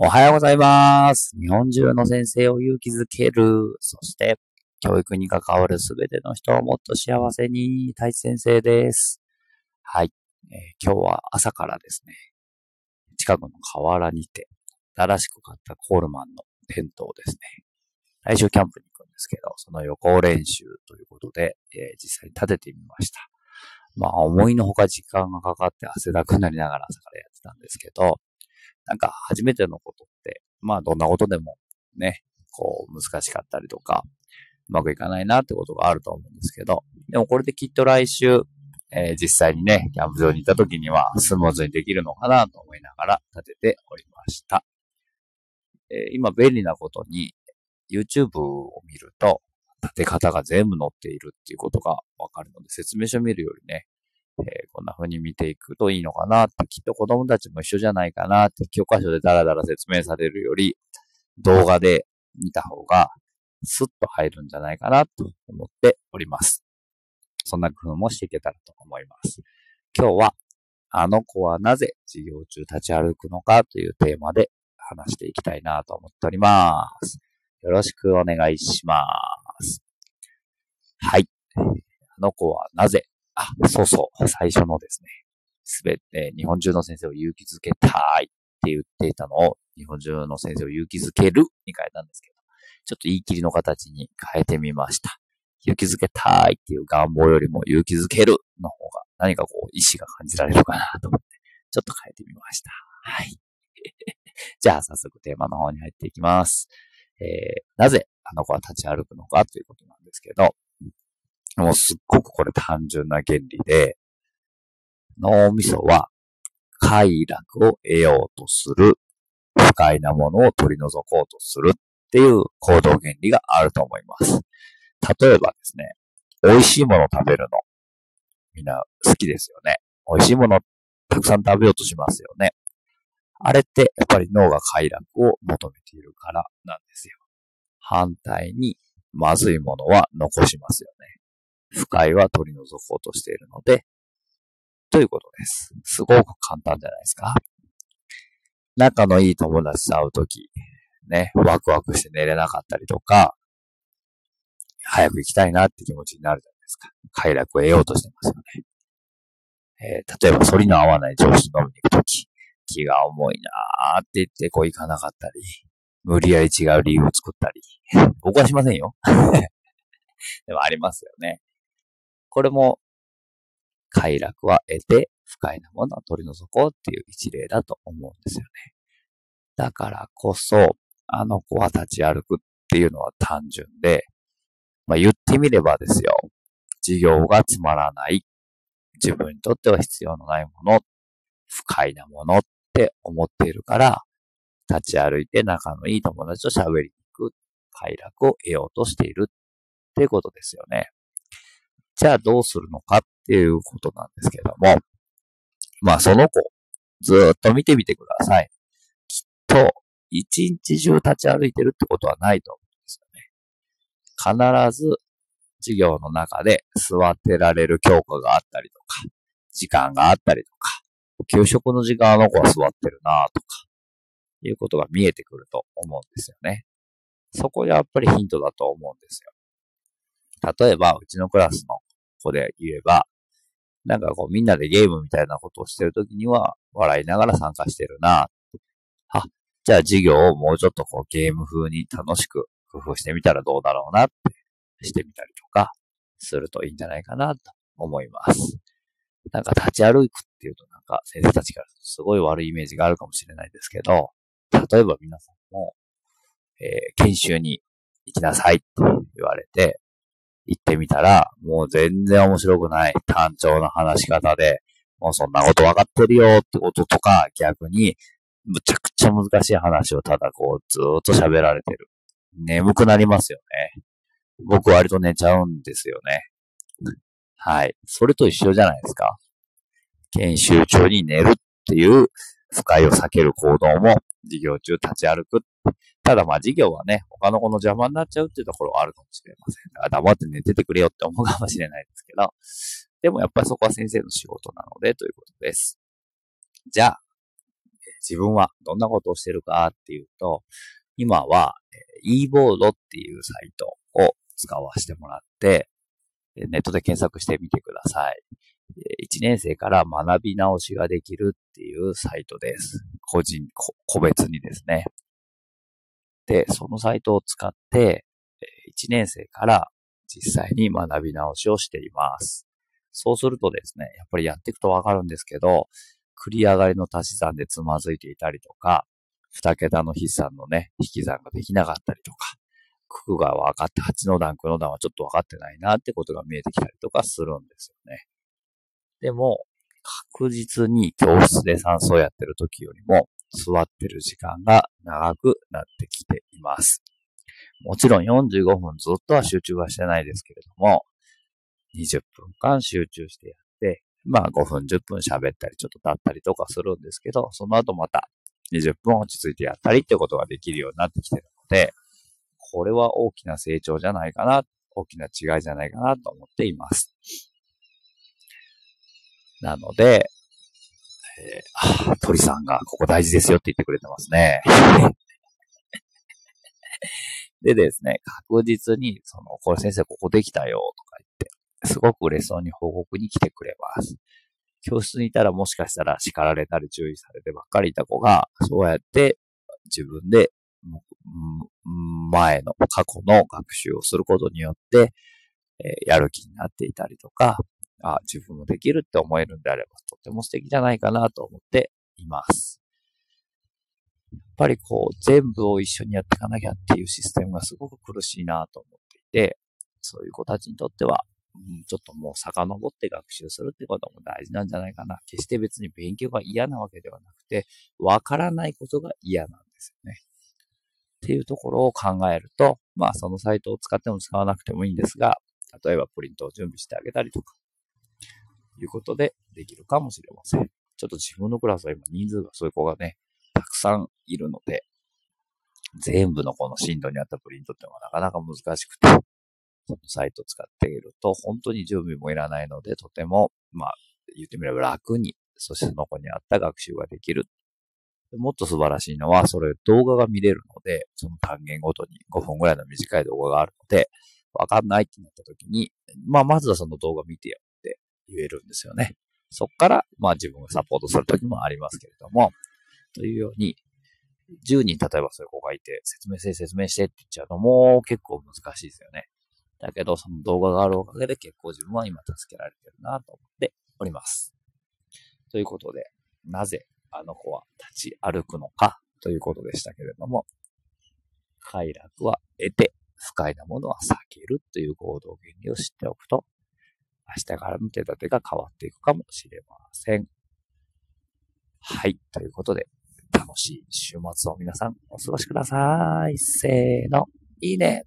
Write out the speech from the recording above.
おはようございます。日本中の先生を勇気づける。そして、教育に関わるすべての人をもっと幸せに、太一先生です。はい、えー今日は朝からですね、近くの河原にて、新しく買ったコールマンのテントをですね、来週キャンプに行くんですけど、その予行練習ということで、えー実際に立ててみました。まあ、思いのほか時間がかかって汗だくになりながら朝からやってたんですけど、なんか初めてのことって、まあどんなことでもね、こう難しかったりとか、うまくいかないなってことがあると思うんですけど、でもこれできっと来週、えー実際にね、キャンプ場に行った時にはスムーズにできるのかなと思いながら立てておりました。えー今便利なことに YouTube を見ると立て方が全部載っているっていうことがわかるので説明書を見るよりね、えーこんな風に見ていくといいのかなって、きっと子供たちも一緒じゃないかなって、教科書でダラダラ説明されるより、動画で見た方がスッと入るんじゃないかなと思っております。そんな工夫もしていけたらと思います。今日は、あの子はなぜ授業中立ち歩くのかというテーマで話していきたいなと思っております。よろしくお願いします。はい。あの子はなぜあ、そうそう、最初のですね、すべて日本中の先生を勇気づけたいって言っていたのを、日本中の先生を勇気づけるに変えたんですけど、ちょっと言い切りの形に変えてみました。勇気づけたいっていう願望よりも勇気づけるの方が何かこう意志が感じられるかなと思って、ちょっと変えてみました。はい。じゃあ早速テーマの方に入っていきます。えー、なぜあの子は立ち歩くのかということなんですけど、もうすっごくこれ単純な原理で、脳みそは快楽を得ようとする、不快なものを取り除こうとするっていう行動原理があると思います。例えばですね、美味しいもの食べるの。みんな好きですよね。美味しいものたくさん食べようとしますよね。あれってやっぱり脳が快楽を求めているからなんですよ。反対に、まずいものは残しますよね。不快は取り除こうとしているので、ということです。すごく簡単じゃないですか。仲のいい友達と会うとき、ね、ワクワクして寝れなかったりとか、早く行きたいなって気持ちになるじゃないですか。快楽を得ようとしてますよね。えー例えば、反りの合わない上司と飲みに行くとき、気が重いなーって言ってこう行かなかったり、無理やり違う理由を作ったり、僕はしませんよ。でもありますよね。これも、快楽は得て、不快なものを取り除こうっていう一例だと思うんですよね。だからこそ、あの子は立ち歩くっていうのは単純で、まあ言ってみればですよ。授業がつまらない。自分にとっては必要のないもの。不快なものって思っているから、立ち歩いて仲のいい友達と喋りに行く快楽を得ようとしているっていうことですよね。じゃあどうするのかっていうことなんですけども、まあその子、ずっと見てみてください。きっと、一日中立ち歩いてるってことはないと思うんですよね。必ず、授業の中で座ってられる教科があったりとか、時間があったりとか、給食の時間の子は座ってるなとか、いうことが見えてくると思うんですよね。そこでやっぱりヒントだと思うんですよ。例えば、うちのクラスの子で言えば、なんかこうみんなでゲームみたいなことをしてるときには笑いながら参加してるなあ、じゃあ授業をもうちょっとこうゲーム風に楽しく工夫してみたらどうだろうなってしてみたりとかするといいんじゃないかなと思います。なんか立ち歩くっていうとなんか先生たちからすごい悪いイメージがあるかもしれないですけど、例えば皆さんも、えー研修に行きなさいって言われて、行ってみたら、もう全然面白くない単調な話し方で、もうそんなこと分かってるよってこととか、逆に、むちゃくちゃ難しい話をただこう、ずーっと喋られてる。眠くなりますよね。僕割と寝ちゃうんですよね。はい。それと一緒じゃないですか。研修中に寝るっていう不快を避ける行動も、授業中立ち歩く。ただまあ授業はね、他の子の邪魔になっちゃうっていうところはあるかもしれません。だから黙って寝ててくれよって思うかもしれないですけど、でもやっぱりそこは先生の仕事なのでということです。じゃあ、自分はどんなことをしてるかっていうと、今は e ボードっていうサイトを使わせてもらって、ネットで検索してみてください。1年生から学び直しができるっていうサイトです。個人、個別にですね。で、そのサイトを使って、1年生から実際に学び直しをしています。そうするとですね、やっぱりやっていくとわかるんですけど、繰り上がりの足し算でつまずいていたりとか、二桁の筆算のね、引き算ができなかったりとか、九九が分かって、八の段、九の段はちょっと分かってないなってことが見えてきたりとかするんですよね。でも、確実に教室で算数をやってる時よりも、座ってる時間が長くなってきています。もちろん45分ずっとは集中はしてないですけれども、20分間集中してやって、まあ5分10分喋ったりちょっと立ったりとかするんですけど、その後また20分落ち着いてやったりってことができるようになってきてるので、これは大きな成長じゃないかな、大きな違いじゃないかなと思っています。なので、えー、あ、鳥さんがここ大事ですよって言ってくれてますね。でですね、確実に、その、これ先生ここできたよとか言って、すごく嬉しそうに報告に来てくれます。教室にいたらもしかしたら叱られたり注意されてばっかりいた子が、そうやって自分で前の過去の学習をすることによって、えー、やる気になっていたりとか、あ自分もできるって思えるんであれば、とっても素敵じゃないかなと思っています。やっぱりこう、全部を一緒にやっていかなきゃっていうシステムがすごく苦しいなと思っていて、そういう子たちにとっては、うん、ちょっともう遡って学習するってことも大事なんじゃないかな。決して別に勉強が嫌なわけではなくて、わからないことが嫌なんですよね。っていうところを考えると、まあそのサイトを使っても使わなくてもいいんですが、例えばプリントを準備してあげたりとか、いうことでできるかもしれません。ちょっと自分のクラスは今人数がそういう子がね、たくさんいるので、全部のこの進度に合ったプリントっていうのはなかなか難しくて、そのサイトを使っていると本当に準備もいらないので、とても、まあ、言ってみれば楽に、そしてその子に合った学習ができるもっと素晴らしいのは、それ動画が見れるので、その単元ごとに5分ぐらいの短い動画があるので、わかんないってなった時に、まあ、まずはその動画見てよって言えるんですよね。そっから、まあ自分がサポートする時もありますけれども、というように、10人例えばそういう子がいて、説明して説明してって言っちゃうとも結構難しいですよね。だけど、その動画があるおかげで結構自分は今助けられてるなと思っております。ということで、なぜあの子は立ち歩くのか？ということでしたけれども、快楽は得て、不快なものは避けるという行動原理を知っておくと、明日からの手立てが変わっていくかもしれません。はい。ということで、楽しい週末を皆さんお過ごしください。せーの。いいね。